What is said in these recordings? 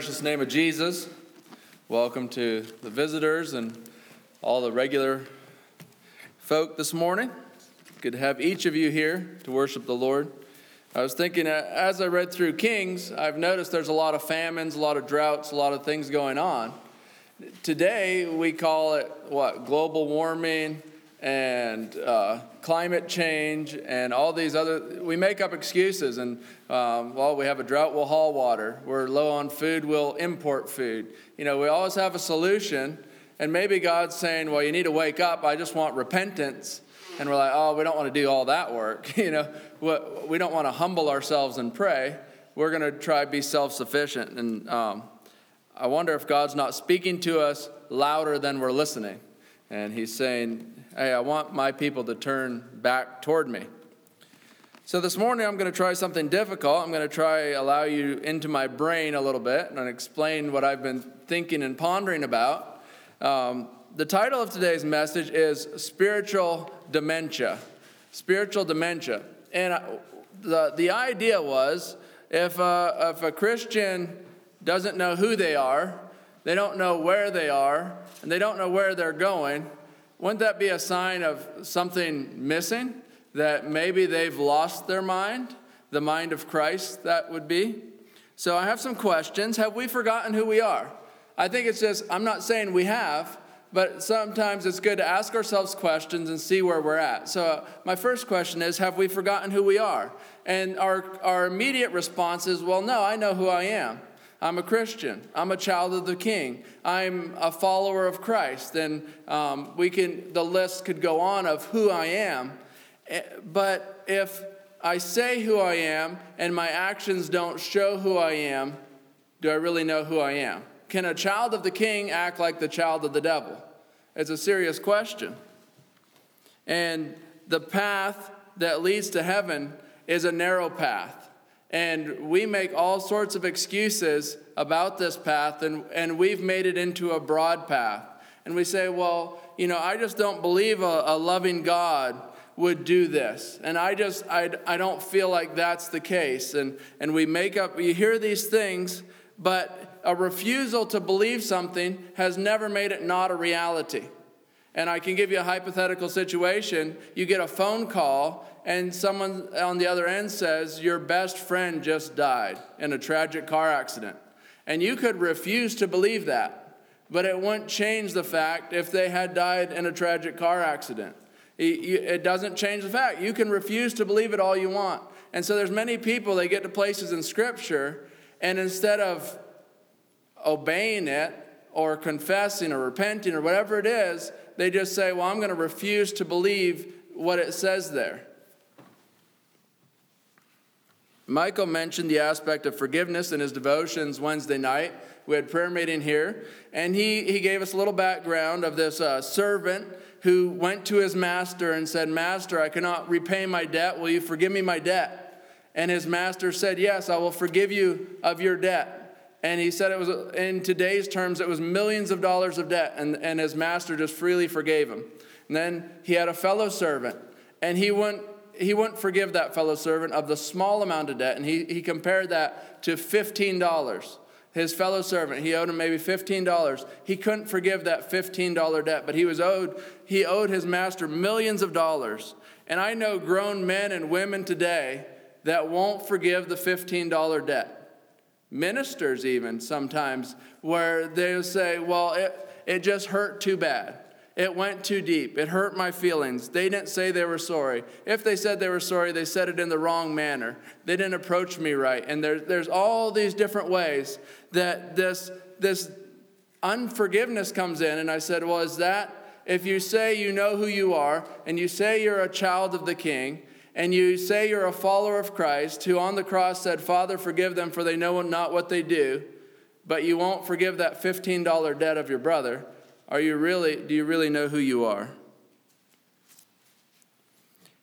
Precious name of Jesus, welcome to the visitors and all the regular folk this morning. Good to have each of you here to worship the Lord. I was thinking, uh, as I read through Kings, I've noticed there's a lot of famines, a lot of droughts, a lot of things going on. Today, we call it what? Global warming and uh, climate change and all these other. We make up excuses, and um, well, we have a drought, we'll haul water. We're low on food, we'll import food. You know, we always have a solution, and maybe God's saying, well, you need to wake up. I just want repentance. And we're like, oh, we don't want to do all that work. you know, we don't want to humble ourselves and pray. We're going to try to be self sufficient. And um, I wonder if God's not speaking to us louder than we're listening. And He's saying, hey, I want my people to turn back toward me. So this morning I'm going to try something difficult. I'm going to try allow you into my brain a little bit and explain what I've been thinking and pondering about. Um, the title of today's message is Spiritual Dementia. Spiritual Dementia. And uh, the, the idea was if a, if a Christian doesn't know who they are, they don't know where they are, and they don't know where they're going, wouldn't that be a sign of something missing? That maybe they've lost their mind, the mind of Christ, that would be? So I have some questions. Have we forgotten who we are? I think it's just, I'm not saying we have, but sometimes it's good to ask ourselves questions and see where we're at. So, my first question is Have we forgotten who we are? And our, our immediate response is, Well, no, I know who I am. I'm a Christian. I'm a child of the King. I'm a follower of Christ. And um, we can, the list could go on of who I am. Eh, but if I say who I am and my actions don't show who I am, do I really know who I am? Can a child of the king act like the child of the devil? It's a serious question. And the path that leads to heaven is a narrow path. And we make all sorts of excuses about this path, and, and we've made it into a broad path. And we say, well, you know, I just don't believe a, a loving God would do this. And I just, I, I don't feel like that's the case. And, and we make up, you hear these things, but a refusal to believe something has never made it not a reality. And I can give you a hypothetical situation. You get a phone call, and someone on the other end says, Your best friend just died in a tragic car accident. And you could refuse to believe that, but it wouldn't change the fact if they had died in a tragic car accident. It doesn't change the fact. You can refuse to believe it all you want. And so there's many people, they get to places in Scripture, and instead of obeying it or confessing or repenting or whatever it is, they just say, Well, I'm going to refuse to believe what it says there. Michael mentioned the aspect of forgiveness in his devotions Wednesday night. We had prayer meeting here, and he, he gave us a little background of this uh, servant who went to his master and said, Master, I cannot repay my debt. Will you forgive me my debt? And his master said, Yes, I will forgive you of your debt and he said it was in today's terms it was millions of dollars of debt and, and his master just freely forgave him. And then he had a fellow servant and he wouldn't he wouldn't forgive that fellow servant of the small amount of debt and he, he compared that to $15 his fellow servant he owed him maybe $15 he couldn't forgive that $15 debt but he was owed he owed his master millions of dollars. And i know grown men and women today that won't forgive the $15 debt ministers even sometimes where they'll say well it, it just hurt too bad. It went too deep. It hurt my feelings. They didn't say they were sorry. If they said they were sorry they said it in the wrong manner. They didn't approach me right. And there, there's all these different ways that this this unforgiveness comes in. And i said well is that if you say you know who you are and you say you're a child of the king and you say you're a follower of Christ, who on the cross said, Father, forgive them, for they know not what they do, but you won't forgive that $15 debt of your brother, are you really, do you really know who you are?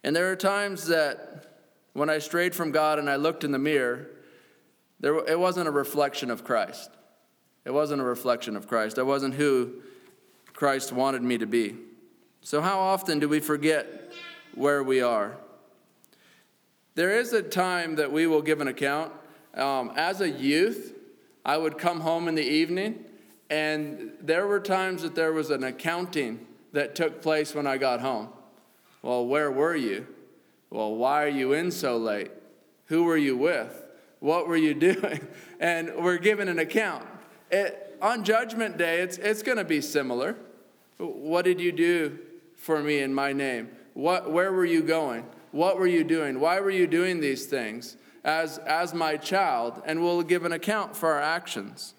And there are times that when I strayed from God and I looked in the mirror, there, it wasn't a reflection of Christ. It wasn't a reflection of Christ. I wasn't who Christ wanted me to be. So, how often do we forget where we are? There is a time that we will give an account. Um, as a youth, I would come home in the evening, and there were times that there was an accounting that took place when I got home. Well, where were you? Well, why are you in so late? Who were you with? What were you doing? And we're given an account. It, on Judgment Day, it's, it's going to be similar. What did you do for me in my name? What, where were you going? What were you doing? Why were you doing these things as, as my child? And we'll give an account for our actions.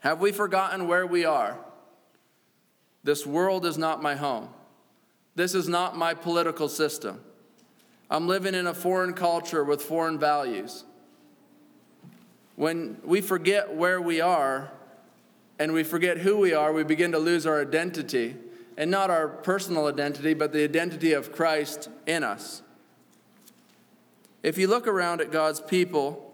Have we forgotten where we are? This world is not my home. This is not my political system. I'm living in a foreign culture with foreign values. When we forget where we are and we forget who we are, we begin to lose our identity. And not our personal identity, but the identity of Christ in us. If you look around at God's people,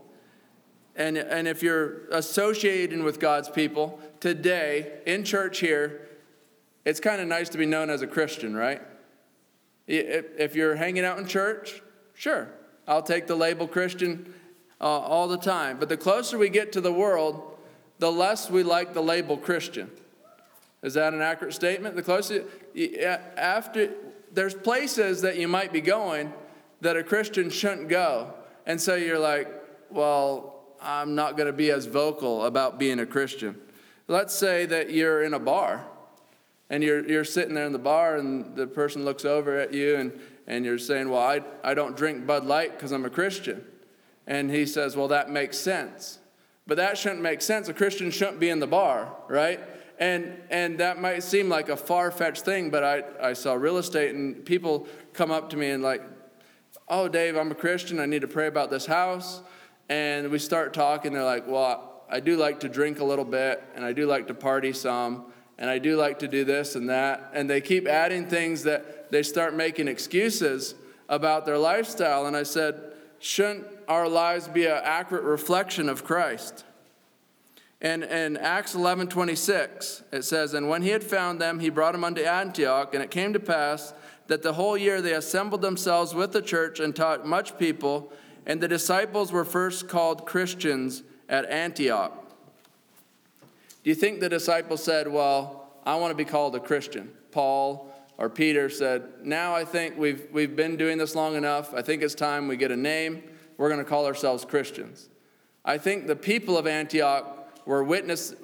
and, and if you're associating with God's people today in church here, it's kind of nice to be known as a Christian, right? If you're hanging out in church, sure, I'll take the label Christian uh, all the time. But the closer we get to the world, the less we like the label Christian. Is that an accurate statement? The closer, after, there's places that you might be going that a Christian shouldn't go. And so you're like, well, I'm not going to be as vocal about being a Christian. Let's say that you're in a bar and you're, you're sitting there in the bar and the person looks over at you and, and you're saying, Well, I, I don't drink Bud Light because I'm a Christian. And he says, Well, that makes sense. But that shouldn't make sense. A Christian shouldn't be in the bar, right? And, and that might seem like a far fetched thing, but I, I saw real estate and people come up to me and, like, oh, Dave, I'm a Christian. I need to pray about this house. And we start talking. They're like, well, I do like to drink a little bit and I do like to party some and I do like to do this and that. And they keep adding things that they start making excuses about their lifestyle. And I said, shouldn't our lives be an accurate reflection of Christ? And in Acts 11 26, it says, And when he had found them, he brought them unto Antioch. And it came to pass that the whole year they assembled themselves with the church and taught much people. And the disciples were first called Christians at Antioch. Do you think the disciples said, Well, I want to be called a Christian? Paul or Peter said, Now I think we've, we've been doing this long enough. I think it's time we get a name. We're going to call ourselves Christians. I think the people of Antioch were witness,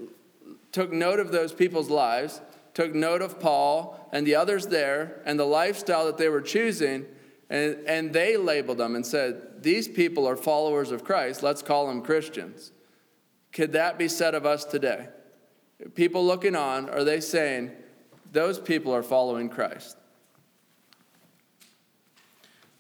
took note of those people's lives, took note of Paul and the others there and the lifestyle that they were choosing, and, and they labeled them and said, These people are followers of Christ. Let's call them Christians. Could that be said of us today? people looking on, are they saying, those people are following Christ?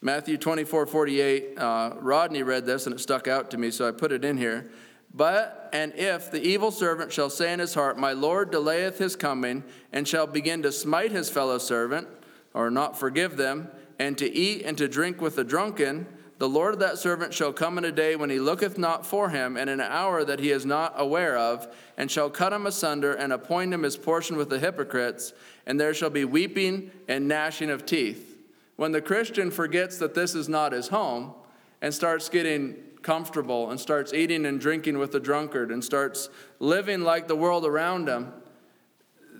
Matthew 24, 48, uh, Rodney read this and it stuck out to me, so I put it in here. But, and if the evil servant shall say in his heart, My Lord delayeth his coming, and shall begin to smite his fellow servant, or not forgive them, and to eat and to drink with the drunken, the Lord of that servant shall come in a day when he looketh not for him, and in an hour that he is not aware of, and shall cut him asunder, and appoint him his portion with the hypocrites, and there shall be weeping and gnashing of teeth. When the Christian forgets that this is not his home, and starts getting comfortable, and starts eating and drinking with the drunkard, and starts living like the world around him,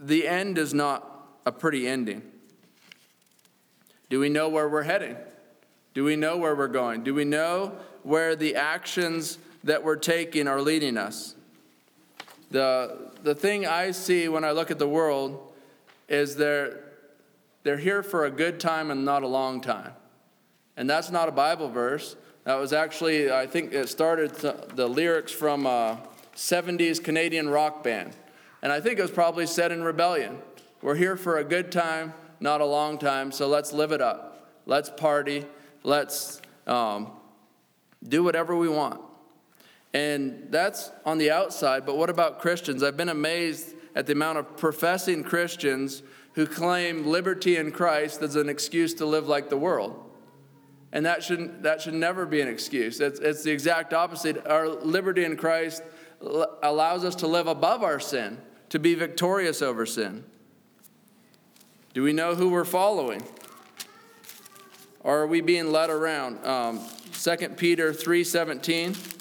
the end is not a pretty ending. Do we know where we're heading? Do we know where we're going? Do we know where the actions that we're taking are leading us? The, the thing I see when I look at the world is they're, they're here for a good time and not a long time. And that's not a Bible verse. That was actually, I think it started the lyrics from a 70s Canadian rock band. And I think it was probably said in rebellion. We're here for a good time, not a long time, so let's live it up. Let's party. Let's um, do whatever we want. And that's on the outside, but what about Christians? I've been amazed at the amount of professing Christians who claim liberty in Christ as an excuse to live like the world. And that should, that should never be an excuse. It's, it's the exact opposite. Our liberty in Christ allows us to live above our sin, to be victorious over sin. Do we know who we're following? Or are we being led around? Um, 2 Peter 3.17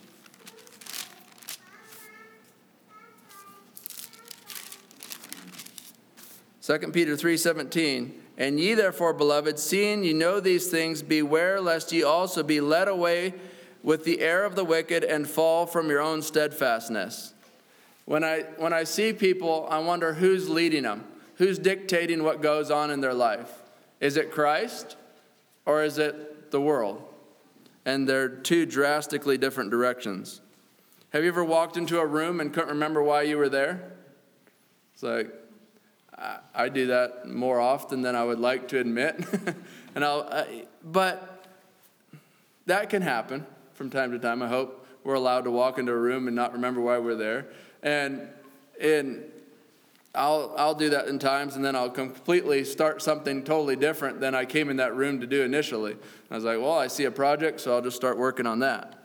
2 Peter 3:17 and ye therefore beloved seeing ye know these things beware lest ye also be led away with the air of the wicked and fall from your own steadfastness. When I when I see people I wonder who's leading them. Who's dictating what goes on in their life? Is it Christ or is it the world? And they're two drastically different directions. Have you ever walked into a room and couldn't remember why you were there? It's like, I, do that more often than I would like to admit. and I'll, I, but that can happen from time to time. I hope we're allowed to walk into a room and not remember why we're there. And, and I'll, I'll do that in times, and then I'll completely start something totally different than I came in that room to do initially. I was like, well, I see a project, so I'll just start working on that.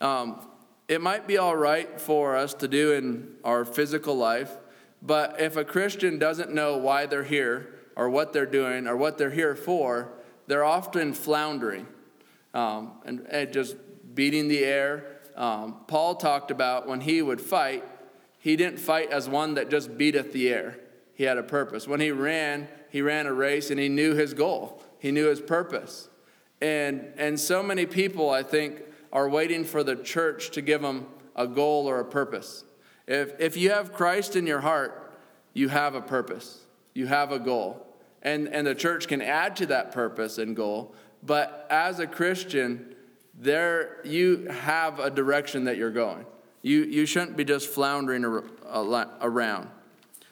Um, it might be all right for us to do in our physical life but if a Christian doesn't know why they're here or what they're doing or what they're here for, they're often floundering um, and, and, just beating the air. Um, Paul talked about when he would fight, he didn't fight as one that just beateth the air. He had a purpose. When he ran, he ran a race and he knew his goal, he knew his purpose. And, and so many people, I think, are waiting for the church to give them a goal or a purpose. If, if you have Christ in your heart, you have a purpose, you have a goal. And, and the church can add to that purpose and goal. But as a Christian, there you have a direction that you're going. You, you shouldn't be just floundering around.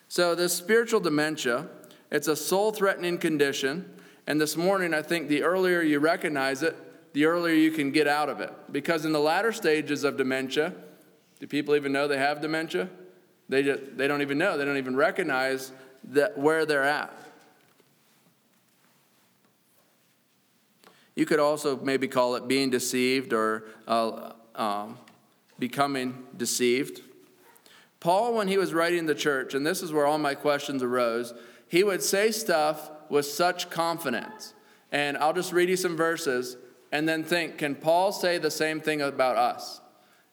So, this spiritual dementia, it's a soul threatening condition. And this morning, I think the earlier you recognize it, the earlier you can get out of it. Because in the latter stages of dementia, do people even know they have dementia? They, just, they don't even know. They don't even recognize that where they're at. You could also maybe call it being deceived or uh, um, becoming deceived. Paul, when he was writing the church, and this is where all my questions arose, he would say stuff with such confidence. And I'll just read you some verses and then think can Paul say the same thing about us?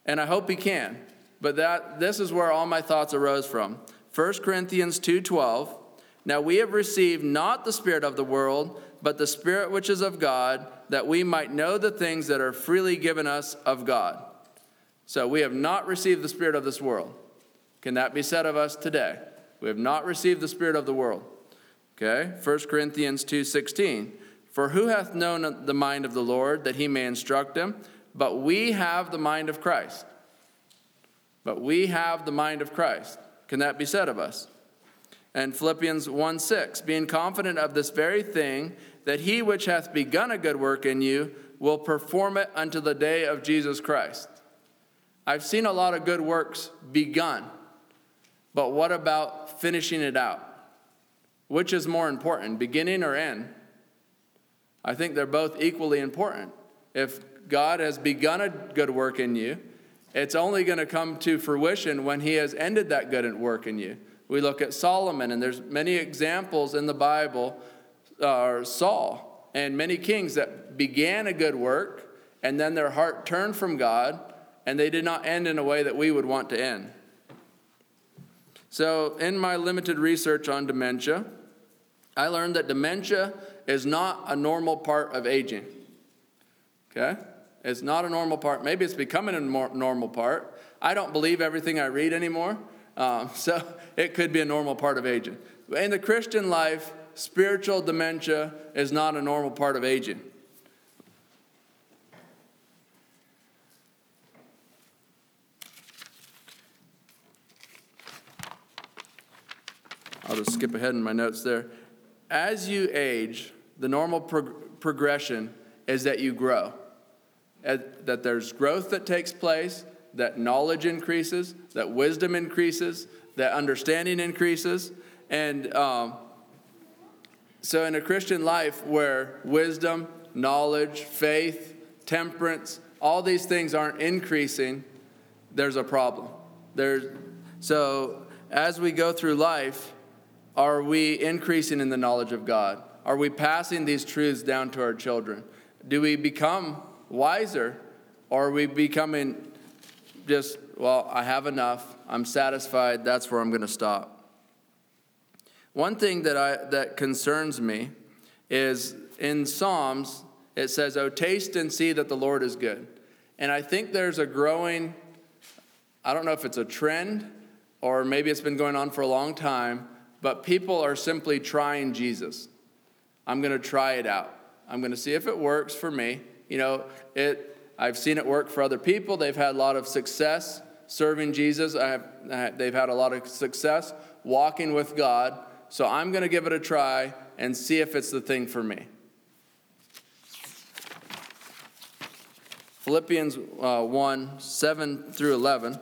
And I hope he can. But that this is where all my thoughts arose from. 1 Corinthians 2:12 Now we have received not the spirit of the world, but the spirit which is of God, that we might know the things that are freely given us of God. So we have not received the spirit of this world. Can that be said of us today? We have not received the spirit of the world. Okay? 1 Corinthians 2:16 For who hath known the mind of the Lord that he may instruct him? But we have the mind of Christ. But we have the mind of Christ. Can that be said of us? And Philippians 1 6, being confident of this very thing, that he which hath begun a good work in you will perform it unto the day of Jesus Christ. I've seen a lot of good works begun, but what about finishing it out? Which is more important, beginning or end? I think they're both equally important. If God has begun a good work in you, it's only going to come to fruition when he has ended that good work in you. We look at Solomon, and there's many examples in the Bible, uh, Saul, and many kings that began a good work, and then their heart turned from God, and they did not end in a way that we would want to end. So, in my limited research on dementia, I learned that dementia is not a normal part of aging. Okay? It's not a normal part. Maybe it's becoming a normal part. I don't believe everything I read anymore. Um, so it could be a normal part of aging. In the Christian life, spiritual dementia is not a normal part of aging. I'll just skip ahead in my notes there. As you age, the normal prog- progression is that you grow that there's growth that takes place, that knowledge increases, that wisdom increases, that understanding increases. And um, so, in a Christian life where wisdom, knowledge, faith, temperance, all these things aren't increasing, there's a problem. There's, so, as we go through life, are we increasing in the knowledge of God? Are we passing these truths down to our children? Do we become wiser? Or are we becoming just, well, I have enough, I'm satisfied, that's where I'm going to stop? One thing that, I, that concerns me is in Psalms, it says, Oh, taste and see that the Lord is good. And I think there's a growing, I don't know if it's a trend or maybe it's been going on for a long time, but people are simply trying Jesus. I'm going to try it out. I'm going to see if it works for me. You know, it, I've seen it work for other people. They've had a lot of success serving Jesus. I have, they've had a lot of success walking with God. So I'm going to give it a try and see if it's the thing for me. Philippians uh, 1 7 through 11.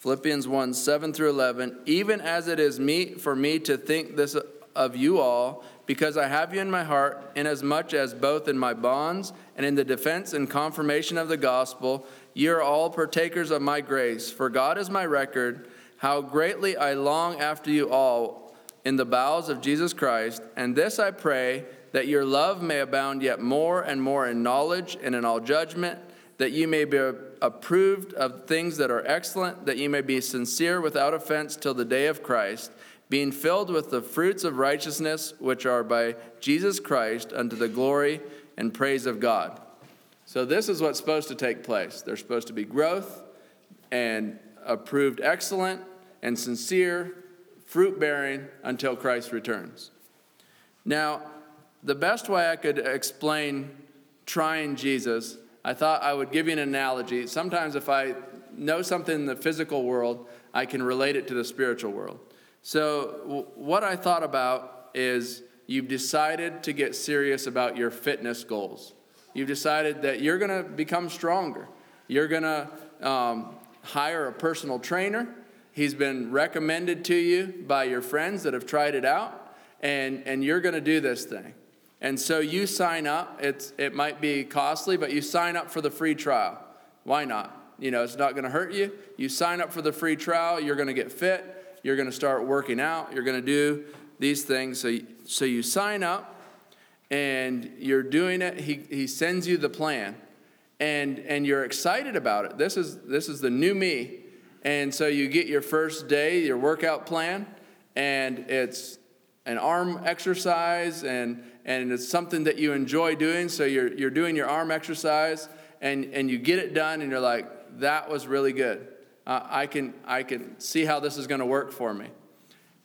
Philippians 1 7 through 11. Even as it is meet for me to think this of you all, because I have you in my heart, inasmuch as both in my bonds and in the defense and confirmation of the gospel, ye are all partakers of my grace. For God is my record, how greatly I long after you all in the bowels of Jesus Christ. And this I pray, that your love may abound yet more and more in knowledge and in all judgment, that you may be approved of things that are excellent, that you may be sincere without offense till the day of Christ, being filled with the fruits of righteousness which are by Jesus Christ unto the glory and praise of God. So, this is what's supposed to take place. There's supposed to be growth and approved excellent and sincere fruit bearing until Christ returns. Now, the best way I could explain trying Jesus, I thought I would give you an analogy. Sometimes, if I know something in the physical world, I can relate it to the spiritual world. So, what I thought about is you've decided to get serious about your fitness goals. You've decided that you're going to become stronger. You're going to um, hire a personal trainer. He's been recommended to you by your friends that have tried it out, and, and you're going to do this thing. And so you sign up. It's, it might be costly, but you sign up for the free trial. Why not? You know, it's not going to hurt you. You sign up for the free trial, you're going to get fit you're going to start working out, you're going to do these things. So, so you sign up and you're doing it. He, he sends you the plan and, and you're excited about it. This is, this is the new me. And so you get your first day, your workout plan, and it's an arm exercise and, and it's something that you enjoy doing. So you're, you're doing your arm exercise and, and you get it done and you're like, that was really good uh, I, can, I can see how this is going to work for me.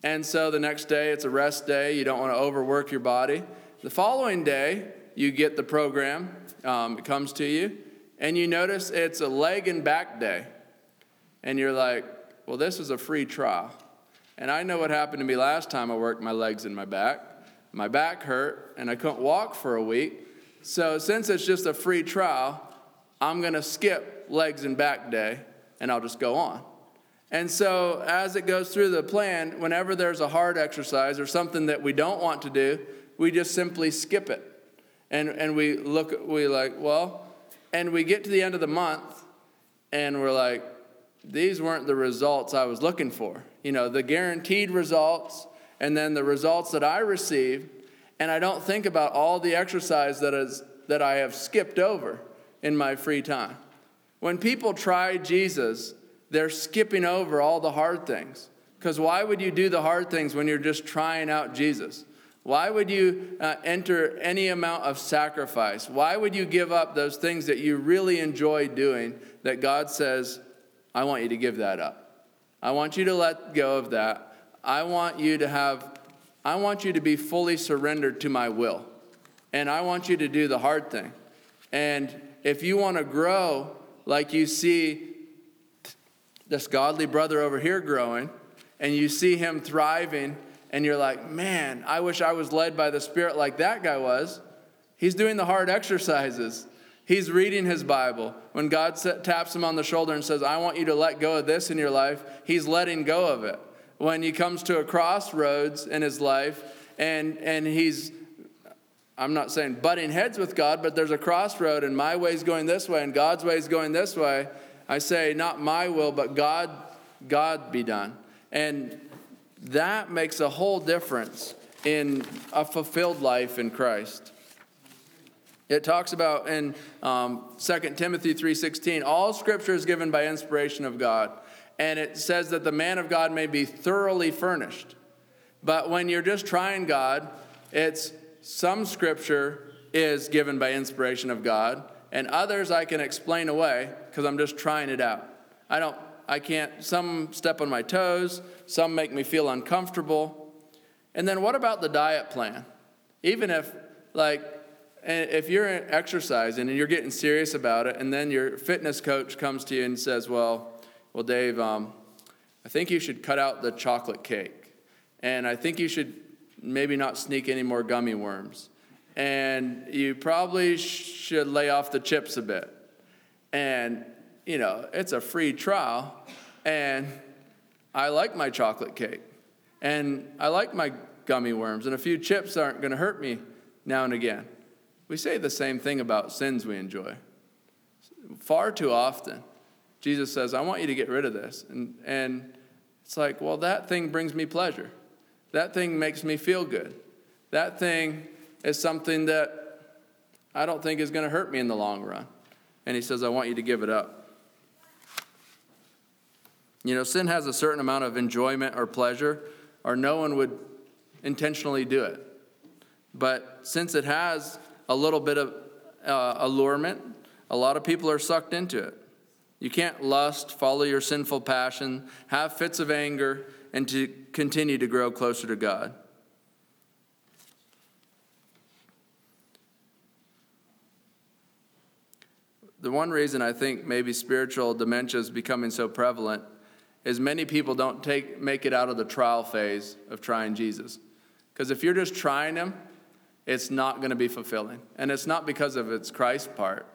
And so the next day, it's a rest day. You don't want to overwork your body. The following day, you get the program, um, it comes to you, and you notice it's a leg and back day. And you're like, well, this is a free trial. And I know what happened to me last time I worked my legs and my back. My back hurt, and I couldn't walk for a week. So, since it's just a free trial, I'm going to skip legs and back day and I'll just go on. And so, as it goes through the plan, whenever there's a hard exercise or something that we don't want to do, we just simply skip it. And, and we look, we like, well, and we get to the end of the month and we're like, these weren't the results I was looking for. You know, the guaranteed results and then the results that I receive, And I don't think about all the exercise that, is, that I have skipped over in my free time. When people try Jesus, they're skipping over all the hard things. Because why would you do the hard things when you're just trying out Jesus? Why would you uh, enter any amount of sacrifice? Why would you give up those things that you really enjoy doing that God says, I want you to give that up? I want you to let go of that. I want you to have, I want you to be fully surrendered to my will. And I want you to do the hard thing. And if you want to grow like you see this godly brother over here growing, and you see him thriving, and you're like, man, I wish I was led by the Spirit like that guy was. He's doing the hard exercises. He's reading his Bible. When God taps him on the shoulder and says, I want you to let go of this in your life, he's letting go of it. When he comes to a crossroads in his life and, and he's I'm not saying butting heads with God, but there's a crossroad and my way's going this way and God's way is going this way. I say, not my will, but God, God be done. And that makes a whole difference in a fulfilled life in Christ. It talks about in um, 2 Timothy 3.16, all scripture is given by inspiration of God. And it says that the man of God may be thoroughly furnished. But when you're just trying God, it's some scripture is given by inspiration of God, and others I can explain away because I'm just trying it out. I don't, I can't, some step on my toes, some make me feel uncomfortable. And then what about the diet plan? Even if, like, if you're exercising and you're getting serious about it, and then your fitness coach comes to you and says, Well, well, Dave, um, I think you should cut out the chocolate cake. And I think you should maybe not sneak any more gummy worms. And you probably should lay off the chips a bit. And, you know, it's a free trial. And I like my chocolate cake. And I like my gummy worms. And a few chips aren't going to hurt me now and again. We say the same thing about sins we enjoy. Far too often, Jesus says, I want you to get rid of this. And, and it's like, well, that thing brings me pleasure. That thing makes me feel good. That thing is something that I don't think is going to hurt me in the long run. And he says, I want you to give it up. You know, sin has a certain amount of enjoyment or pleasure, or no one would intentionally do it. But since it has a little bit of uh, allurement, a lot of people are sucked into it. You can't lust, follow your sinful passion, have fits of anger, and to continue to grow closer to God. The one reason I think maybe spiritual dementia is becoming so prevalent is many people don't take, make it out of the trial phase of trying Jesus. Because if you're just trying Him, it's not going to be fulfilling. And it's not because of its Christ part.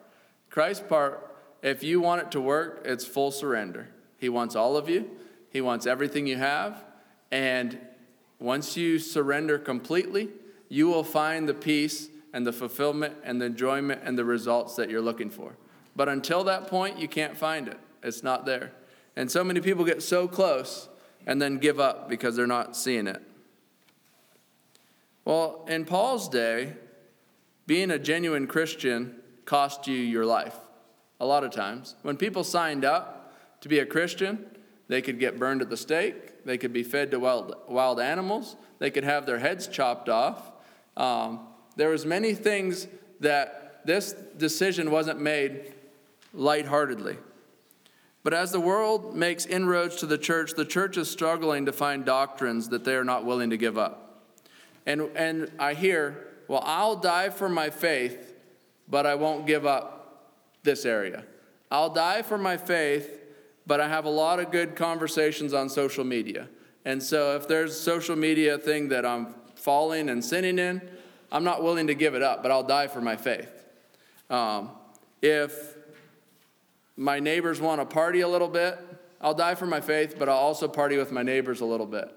Christ part, if you want it to work, it's full surrender. He wants all of you, He wants everything you have. And once you surrender completely, you will find the peace and the fulfillment and the enjoyment and the results that you're looking for. But until that point, you can't find it. It's not there. And so many people get so close and then give up because they're not seeing it. Well, in Paul's day, being a genuine Christian cost you your life a lot of times. When people signed up to be a Christian, they could get burned at the stake, they could be fed to wild, wild animals, they could have their heads chopped off. Um, there was many things that this decision wasn't made lightheartedly. But as the world makes inroads to the church, the church is struggling to find doctrines that they are not willing to give up. And, and I hear, well, I'll die for my faith, but I won't give up this area. I'll die for my faith, but I have a lot of good conversations on social media. And so if there's a social media thing that I'm falling and sinning in, I'm not willing to give it up, but I'll die for my faith. Um, if my neighbors want to party a little bit, I'll die for my faith, but I'll also party with my neighbors a little bit.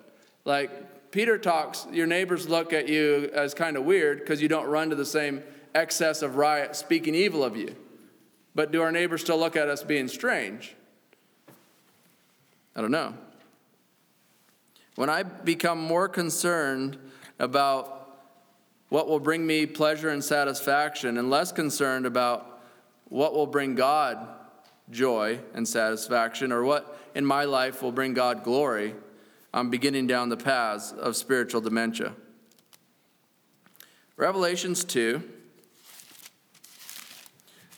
Like, Peter talks, your neighbors look at you as kind of weird because you don't run to the same excess of riot speaking evil of you. But do our neighbors still look at us being strange? I don't know. When I become more concerned about what will bring me pleasure and satisfaction and less concerned about what will bring God joy and satisfaction or what in my life will bring God glory, I'm beginning down the paths of spiritual dementia. Revelations 2,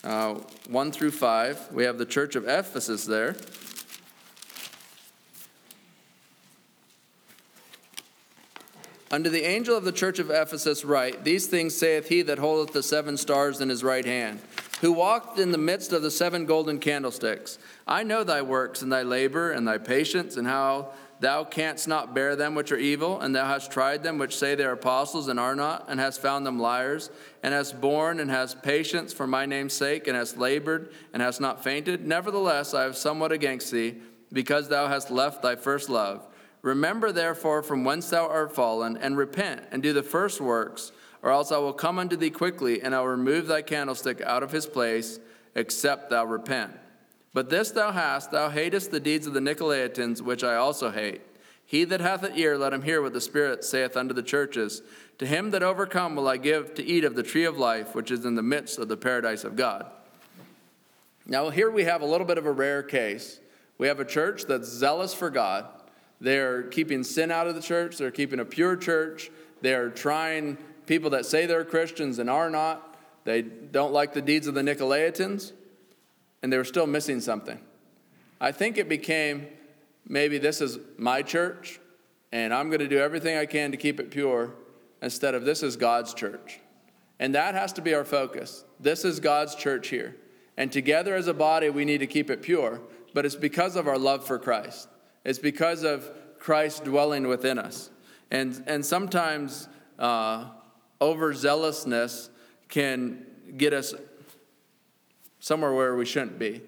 uh, 1 through 5, we have the church of Ephesus there. Unto the angel of the church of Ephesus write, These things saith he that holdeth the seven stars in his right hand, who walked in the midst of the seven golden candlesticks. I know thy works and thy labor and thy patience, and how Thou canst not bear them which are evil, and thou hast tried them which say they are apostles and are not, and hast found them liars, and hast borne and hast patience for my name's sake, and hast labored and hast not fainted. Nevertheless, I have somewhat against thee, because thou hast left thy first love. Remember therefore from whence thou art fallen, and repent, and do the first works, or else I will come unto thee quickly, and I will remove thy candlestick out of his place, except thou repent. But this thou hast, thou hatest the deeds of the Nicolaitans, which I also hate. He that hath an ear, let him hear what the Spirit saith unto the churches. To him that overcome will I give to eat of the tree of life, which is in the midst of the paradise of God. Now, here we have a little bit of a rare case. We have a church that's zealous for God. They're keeping sin out of the church, they're keeping a pure church. They're trying people that say they're Christians and are not. They don't like the deeds of the Nicolaitans, and they were still missing something. I think it became maybe this is my church, and I'm going to do everything I can to keep it pure, instead of this is God's church. And that has to be our focus. This is God's church here. And together as a body, we need to keep it pure, but it's because of our love for Christ. It's because of Christ dwelling within us. And, and sometimes uh, overzealousness can get us somewhere where we shouldn't be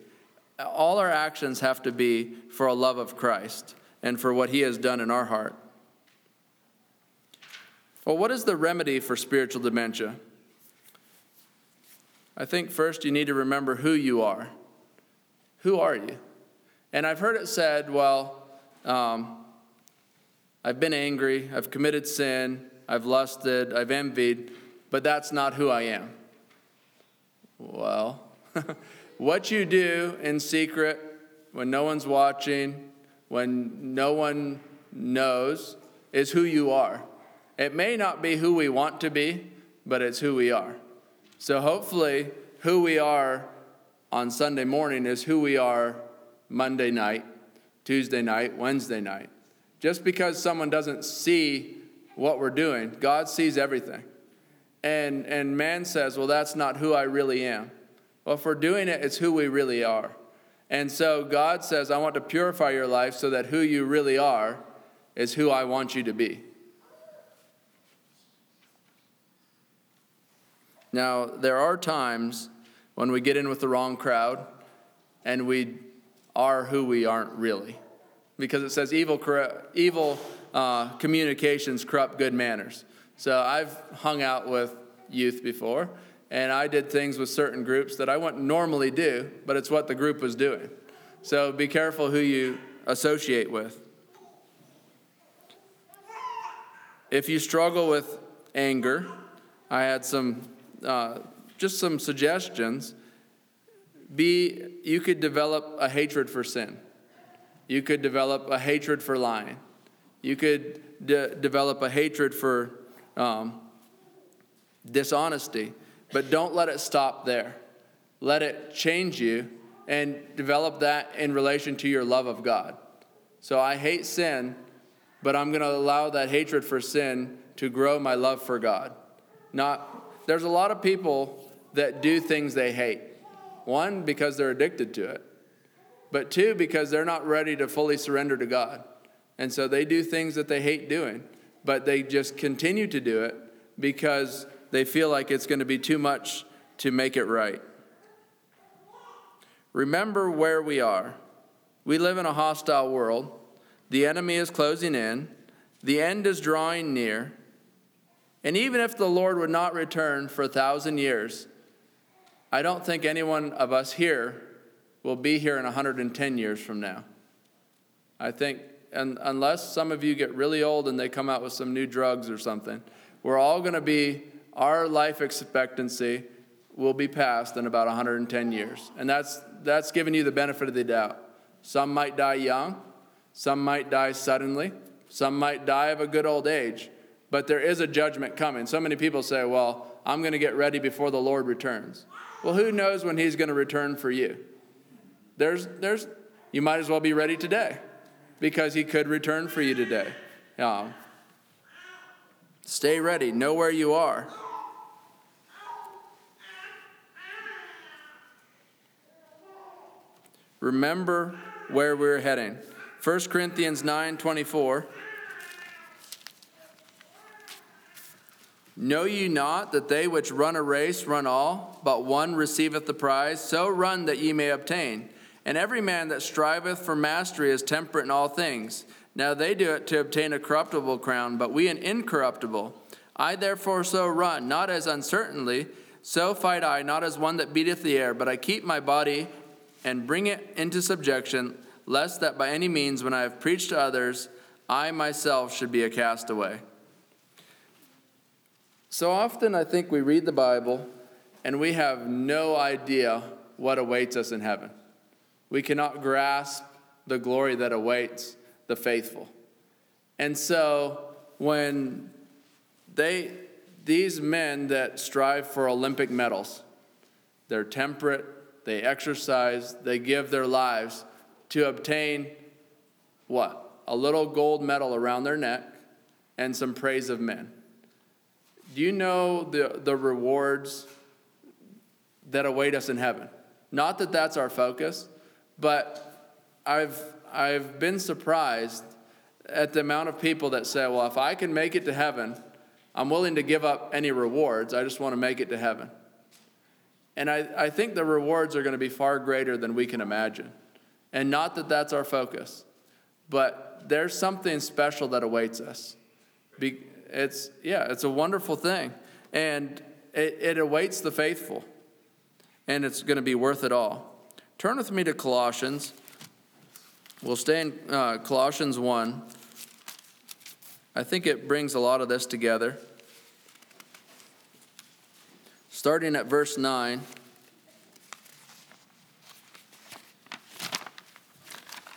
all our actions have to be for a love of Christ and for what he has done in our heart. Well, what is the remedy for spiritual dementia? I think first you need to remember who you are. Who are you? And I've heard it said, well, um, I've been angry, I've committed sin, I've lusted, I've envied, but that's not who I am. Well, What you do in secret when no one's watching, when no one knows, is who you are. It may not be who we want to be, but it's who we are. So hopefully, who we are on Sunday morning is who we are Monday night, Tuesday night, Wednesday night. Just because someone doesn't see what we're doing, God sees everything. And, and man says, well, that's not who I really am. Well, if we're doing it, it's who we really are. And so God says, I want to purify your life so that who you really are is who I want you to be. Now, there are times when we get in with the wrong crowd and we are who we aren't really. Because it says evil, evil uh, communications corrupt good manners. So I've hung out with youth before, and I did things with certain groups that I wouldn't normally do, but it's what the group was doing. So be careful who you associate with. If you struggle with anger, I had some uh, just some suggestions. Be you could develop a hatred for sin. You could develop a hatred for lying. You could de- develop a hatred for um, dishonesty. But don't let it stop there. Let it change you and develop that in relation to your love of God. So I hate sin, but I'm going to allow that hatred for sin to grow my love for God. Not there's a lot of people that do things they hate. One because they're addicted to it. But two because they're not ready to fully surrender to God. And so they do things that they hate doing, but they just continue to do it because they feel like it's going to be too much to make it right. Remember where we are. We live in a hostile world. The enemy is closing in. The end is drawing near. And even if the Lord would not return for a thousand years, I don't think anyone of us here will be here in 110 years from now. I think, and unless some of you get really old and they come out with some new drugs or something, we're all going to be our life expectancy will be passed in about 110 years. And that's, that's giving you the benefit of the doubt. Some might die young, some might die suddenly, some might die of a good old age, but there is a judgment coming. So many people say, Well, I'm going to get ready before the Lord returns. Well, who knows when He's going to return for you? There's, there's, you might as well be ready today because He could return for you today. Um, stay ready, know where you are. Remember where we're heading. 1 Corinthians 9 24. Know ye not that they which run a race run all, but one receiveth the prize? So run that ye may obtain. And every man that striveth for mastery is temperate in all things. Now they do it to obtain a corruptible crown, but we an incorruptible. I therefore so run, not as uncertainly, so fight I, not as one that beateth the air, but I keep my body and bring it into subjection, lest that by any means, when I have preached to others, I myself should be a castaway. So often I think we read the Bible and we have no idea what awaits us in heaven. We cannot grasp the glory that awaits the faithful. And so when they these men that strive for Olympic medals, they're temperate, they exercise, they give their lives to obtain what? A little gold medal around their neck and some praise of men. Do you know the, the rewards that await us in heaven? Not that that's our focus, but I've, I've been surprised at the amount of people that say, well, if I can make it to heaven, I'm willing to give up any rewards. I just want to make it to heaven. And I, I think the rewards are going to be far greater than we can imagine. And not that that's our focus, but there's something special that awaits us. Be, it's, yeah, it's a wonderful thing. And it, it awaits the faithful. And it's going to be worth it all. Turn with me to Colossians. We'll stay in uh, Colossians 1. I think it brings a lot of this together. Starting at verse 9.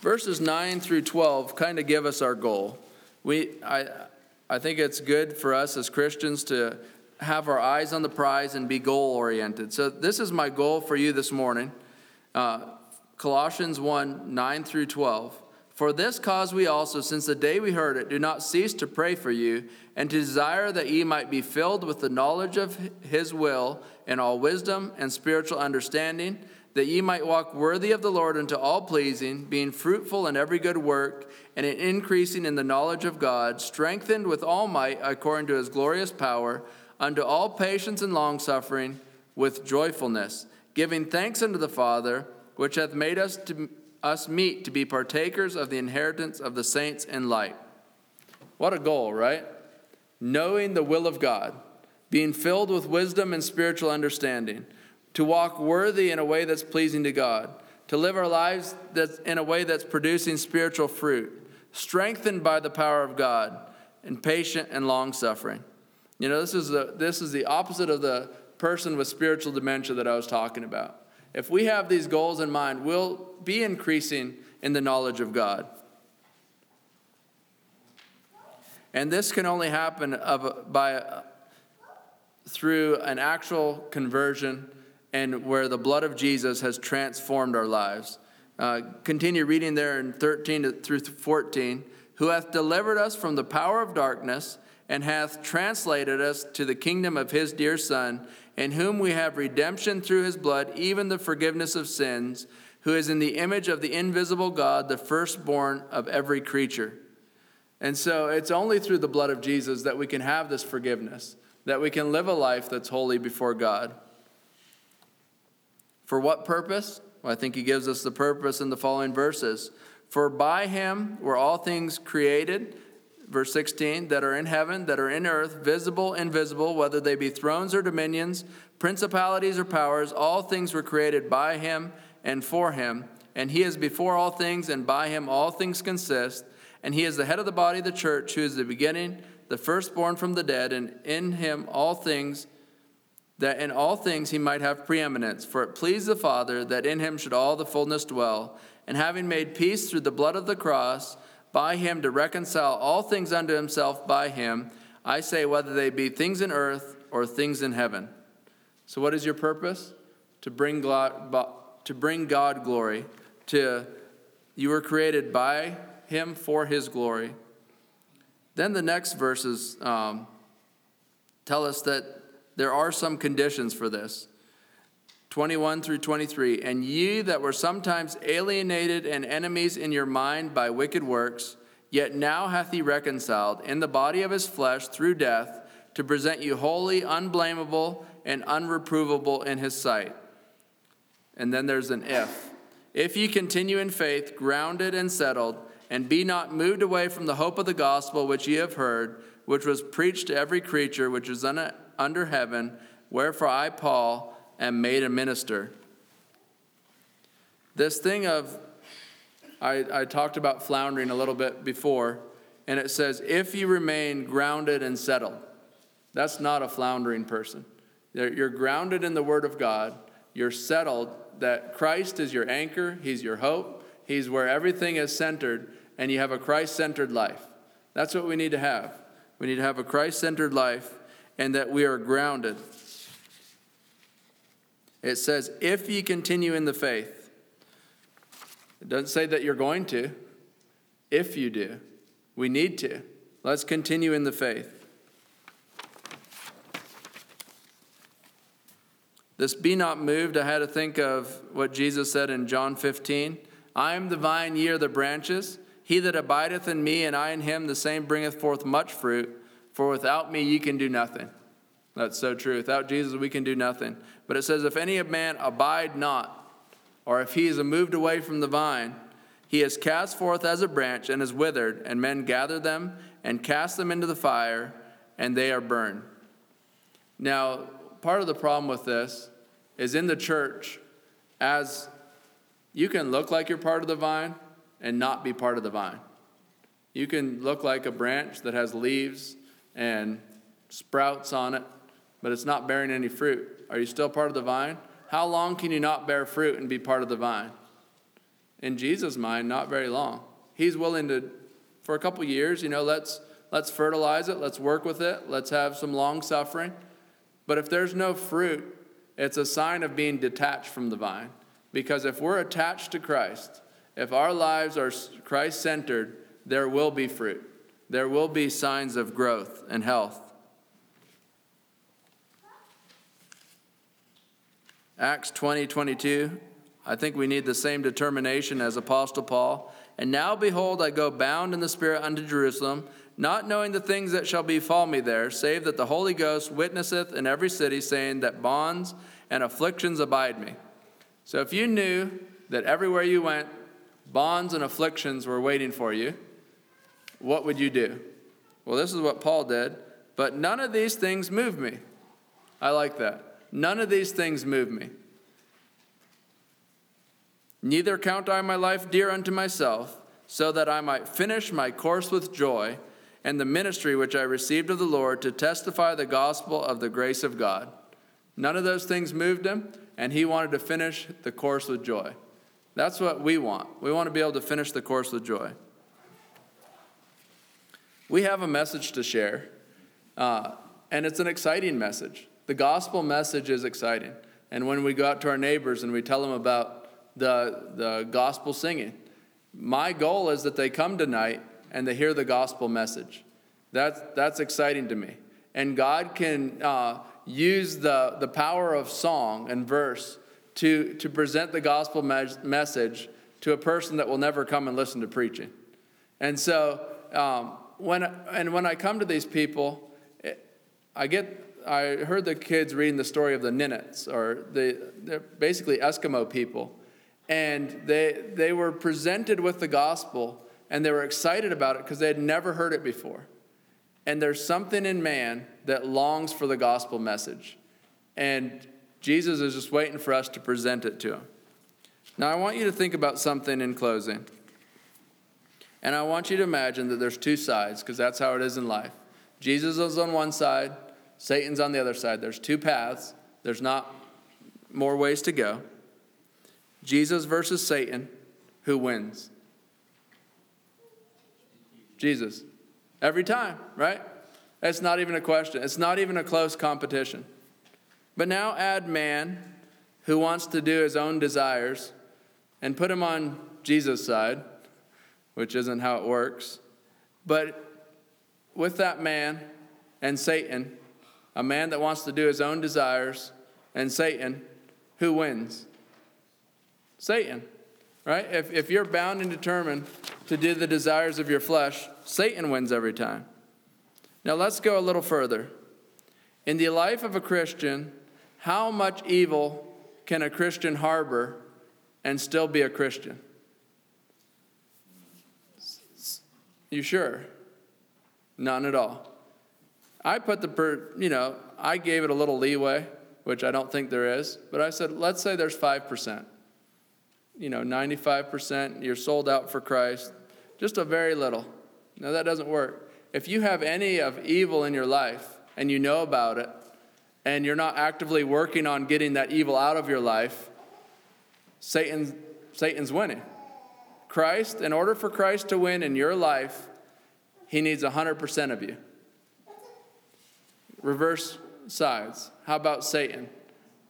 Verses 9 through 12 kind of give us our goal. We, I, I think it's good for us as Christians to have our eyes on the prize and be goal oriented. So, this is my goal for you this morning uh, Colossians 1 9 through 12. For this cause we also, since the day we heard it, do not cease to pray for you, and to desire that ye might be filled with the knowledge of his will in all wisdom and spiritual understanding, that ye might walk worthy of the Lord unto all pleasing, being fruitful in every good work, and in increasing in the knowledge of God, strengthened with all might according to his glorious power, unto all patience and longsuffering with joyfulness, giving thanks unto the Father, which hath made us to us meet to be partakers of the inheritance of the saints in light. What a goal, right? Knowing the will of God, being filled with wisdom and spiritual understanding, to walk worthy in a way that's pleasing to God, to live our lives that's in a way that's producing spiritual fruit, strengthened by the power of God, and patient and long suffering. You know, this is the, this is the opposite of the person with spiritual dementia that I was talking about. If we have these goals in mind, we'll be increasing in the knowledge of God. And this can only happen of, by, through an actual conversion and where the blood of Jesus has transformed our lives. Uh, continue reading there in 13 through 14. Who hath delivered us from the power of darkness and hath translated us to the kingdom of his dear Son, in whom we have redemption through his blood, even the forgiveness of sins who is in the image of the invisible God, the firstborn of every creature. And so it's only through the blood of Jesus that we can have this forgiveness, that we can live a life that's holy before God. For what purpose? Well, I think he gives us the purpose in the following verses. For by him were all things created, verse 16, that are in heaven, that are in earth, visible, and invisible, whether they be thrones or dominions, principalities or powers, all things were created by him and for him, and he is before all things, and by him all things consist. And he is the head of the body of the church, who is the beginning, the firstborn from the dead, and in him all things, that in all things he might have preeminence. For it pleased the Father that in him should all the fullness dwell. And having made peace through the blood of the cross, by him to reconcile all things unto himself by him, I say, whether they be things in earth or things in heaven. So, what is your purpose? To bring God, to bring God glory, to you were created by him for his glory. Then the next verses um, tell us that there are some conditions for this. 21 through 23 And ye that were sometimes alienated and enemies in your mind by wicked works, yet now hath he reconciled in the body of his flesh through death to present you holy, unblameable, and unreprovable in his sight. And then there's an if. If ye continue in faith, grounded and settled, and be not moved away from the hope of the gospel which ye have heard, which was preached to every creature which is under heaven, wherefore I, Paul, am made a minister. This thing of, I, I talked about floundering a little bit before, and it says, If you remain grounded and settled. That's not a floundering person. You're grounded in the Word of God. You're settled that Christ is your anchor, He's your hope, He's where everything is centered, and you have a Christ centered life. That's what we need to have. We need to have a Christ centered life and that we are grounded. It says, if ye continue in the faith. It doesn't say that you're going to, if you do. We need to. Let's continue in the faith. This be not moved, I had to think of what Jesus said in John 15 I am the vine, ye are the branches. He that abideth in me, and I in him, the same bringeth forth much fruit, for without me ye can do nothing. That's so true. Without Jesus, we can do nothing. But it says, If any man abide not, or if he is moved away from the vine, he is cast forth as a branch and is withered, and men gather them and cast them into the fire, and they are burned. Now, part of the problem with this is in the church, as you can look like you're part of the vine and not be part of the vine. You can look like a branch that has leaves and sprouts on it, but it's not bearing any fruit. Are you still part of the vine? How long can you not bear fruit and be part of the vine? In Jesus' mind, not very long. He's willing to, for a couple years, you know, let's let's fertilize it, let's work with it, let's have some long suffering. But if there's no fruit, it's a sign of being detached from the vine. Because if we're attached to Christ, if our lives are Christ centered, there will be fruit. There will be signs of growth and health. Acts 20 22. I think we need the same determination as Apostle Paul. And now, behold, I go bound in the Spirit unto Jerusalem, not knowing the things that shall befall me there, save that the Holy Ghost witnesseth in every city, saying that bonds and afflictions abide me. So if you knew that everywhere you went, bonds and afflictions were waiting for you, what would you do? Well, this is what Paul did. But none of these things move me. I like that. None of these things move me. Neither count I my life dear unto myself, so that I might finish my course with joy and the ministry which I received of the Lord to testify the gospel of the grace of God. None of those things moved him, and he wanted to finish the course with joy. That's what we want. We want to be able to finish the course with joy. We have a message to share, uh, and it's an exciting message. The gospel message is exciting. And when we go out to our neighbors and we tell them about the, the gospel singing, my goal is that they come tonight and they hear the gospel message. That's, that's exciting to me. And God can uh, use the, the power of song and verse to, to present the gospel me- message to a person that will never come and listen to preaching. And so, um, when, and when I come to these people, I get, I heard the kids reading the story of the Inuits, or the, they're basically Eskimo people. And they, they were presented with the gospel and they were excited about it because they had never heard it before. And there's something in man that longs for the gospel message. And Jesus is just waiting for us to present it to him. Now, I want you to think about something in closing. And I want you to imagine that there's two sides, because that's how it is in life. Jesus is on one side, Satan's on the other side. There's two paths, there's not more ways to go. Jesus versus Satan, who wins? Jesus. Every time, right? It's not even a question. It's not even a close competition. But now add man who wants to do his own desires and put him on Jesus' side, which isn't how it works. But with that man and Satan, a man that wants to do his own desires, and Satan, who wins? Satan, right? If, if you're bound and determined to do the desires of your flesh, Satan wins every time. Now let's go a little further. In the life of a Christian, how much evil can a Christian harbor and still be a Christian? You sure? None at all. I put the, per, you know, I gave it a little leeway, which I don't think there is, but I said, let's say there's 5%. You know, 95%, you're sold out for Christ, just a very little. No, that doesn't work. If you have any of evil in your life and you know about it, and you're not actively working on getting that evil out of your life, Satan, Satan's winning. Christ, in order for Christ to win in your life, he needs 100% of you. Reverse sides. How about Satan?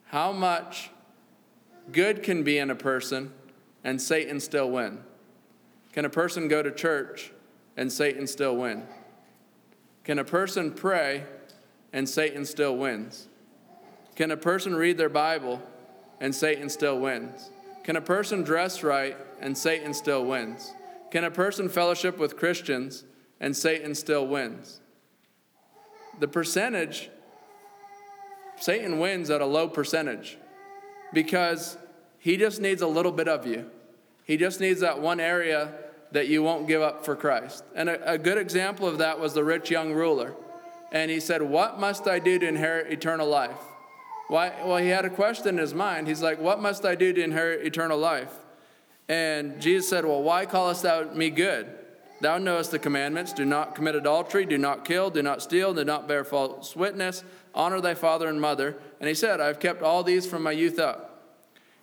How much good can be in a person and Satan still win? Can a person go to church and Satan still win? Can a person pray and Satan still wins? Can a person read their Bible and Satan still wins? Can a person dress right and Satan still wins? Can a person fellowship with Christians and Satan still wins? The percentage, Satan wins at a low percentage because he just needs a little bit of you. He just needs that one area that you won't give up for Christ. And a, a good example of that was the rich young ruler. And he said, What must I do to inherit eternal life? Why? Well, he had a question in his mind. He's like, What must I do to inherit eternal life? And Jesus said, Well, why callest thou me good? Thou knowest the commandments do not commit adultery, do not kill, do not steal, do not bear false witness, honor thy father and mother. And he said, I've kept all these from my youth up.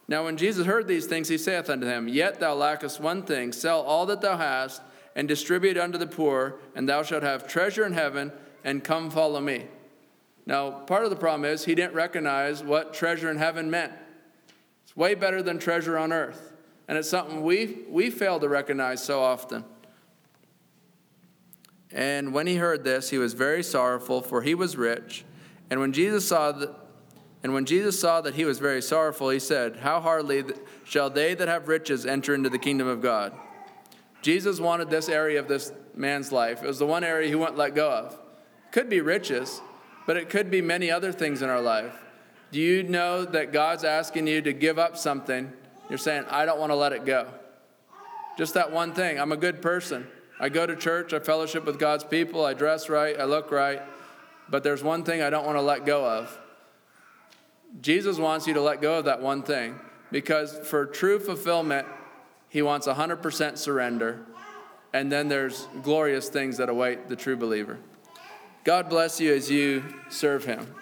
Now, when Jesus heard these things, he saith unto him, Yet thou lackest one thing sell all that thou hast, and distribute unto the poor, and thou shalt have treasure in heaven, and come follow me. Now, part of the problem is he didn't recognize what treasure in heaven meant. It's way better than treasure on earth. And it's something we, we fail to recognize so often. And when he heard this, he was very sorrowful, for he was rich. And when Jesus saw that, and when Jesus saw that he was very sorrowful, he said, How hardly shall they that have riches enter into the kingdom of God? Jesus wanted this area of this man's life. It was the one area he wouldn't let go of. Could be riches, but it could be many other things in our life. Do you know that God's asking you to give up something? You're saying, I don't want to let it go. Just that one thing. I'm a good person. I go to church, I fellowship with God's people, I dress right, I look right, but there's one thing I don't want to let go of. Jesus wants you to let go of that one thing because for true fulfillment, he wants 100% surrender, and then there's glorious things that await the true believer. God bless you as you serve him.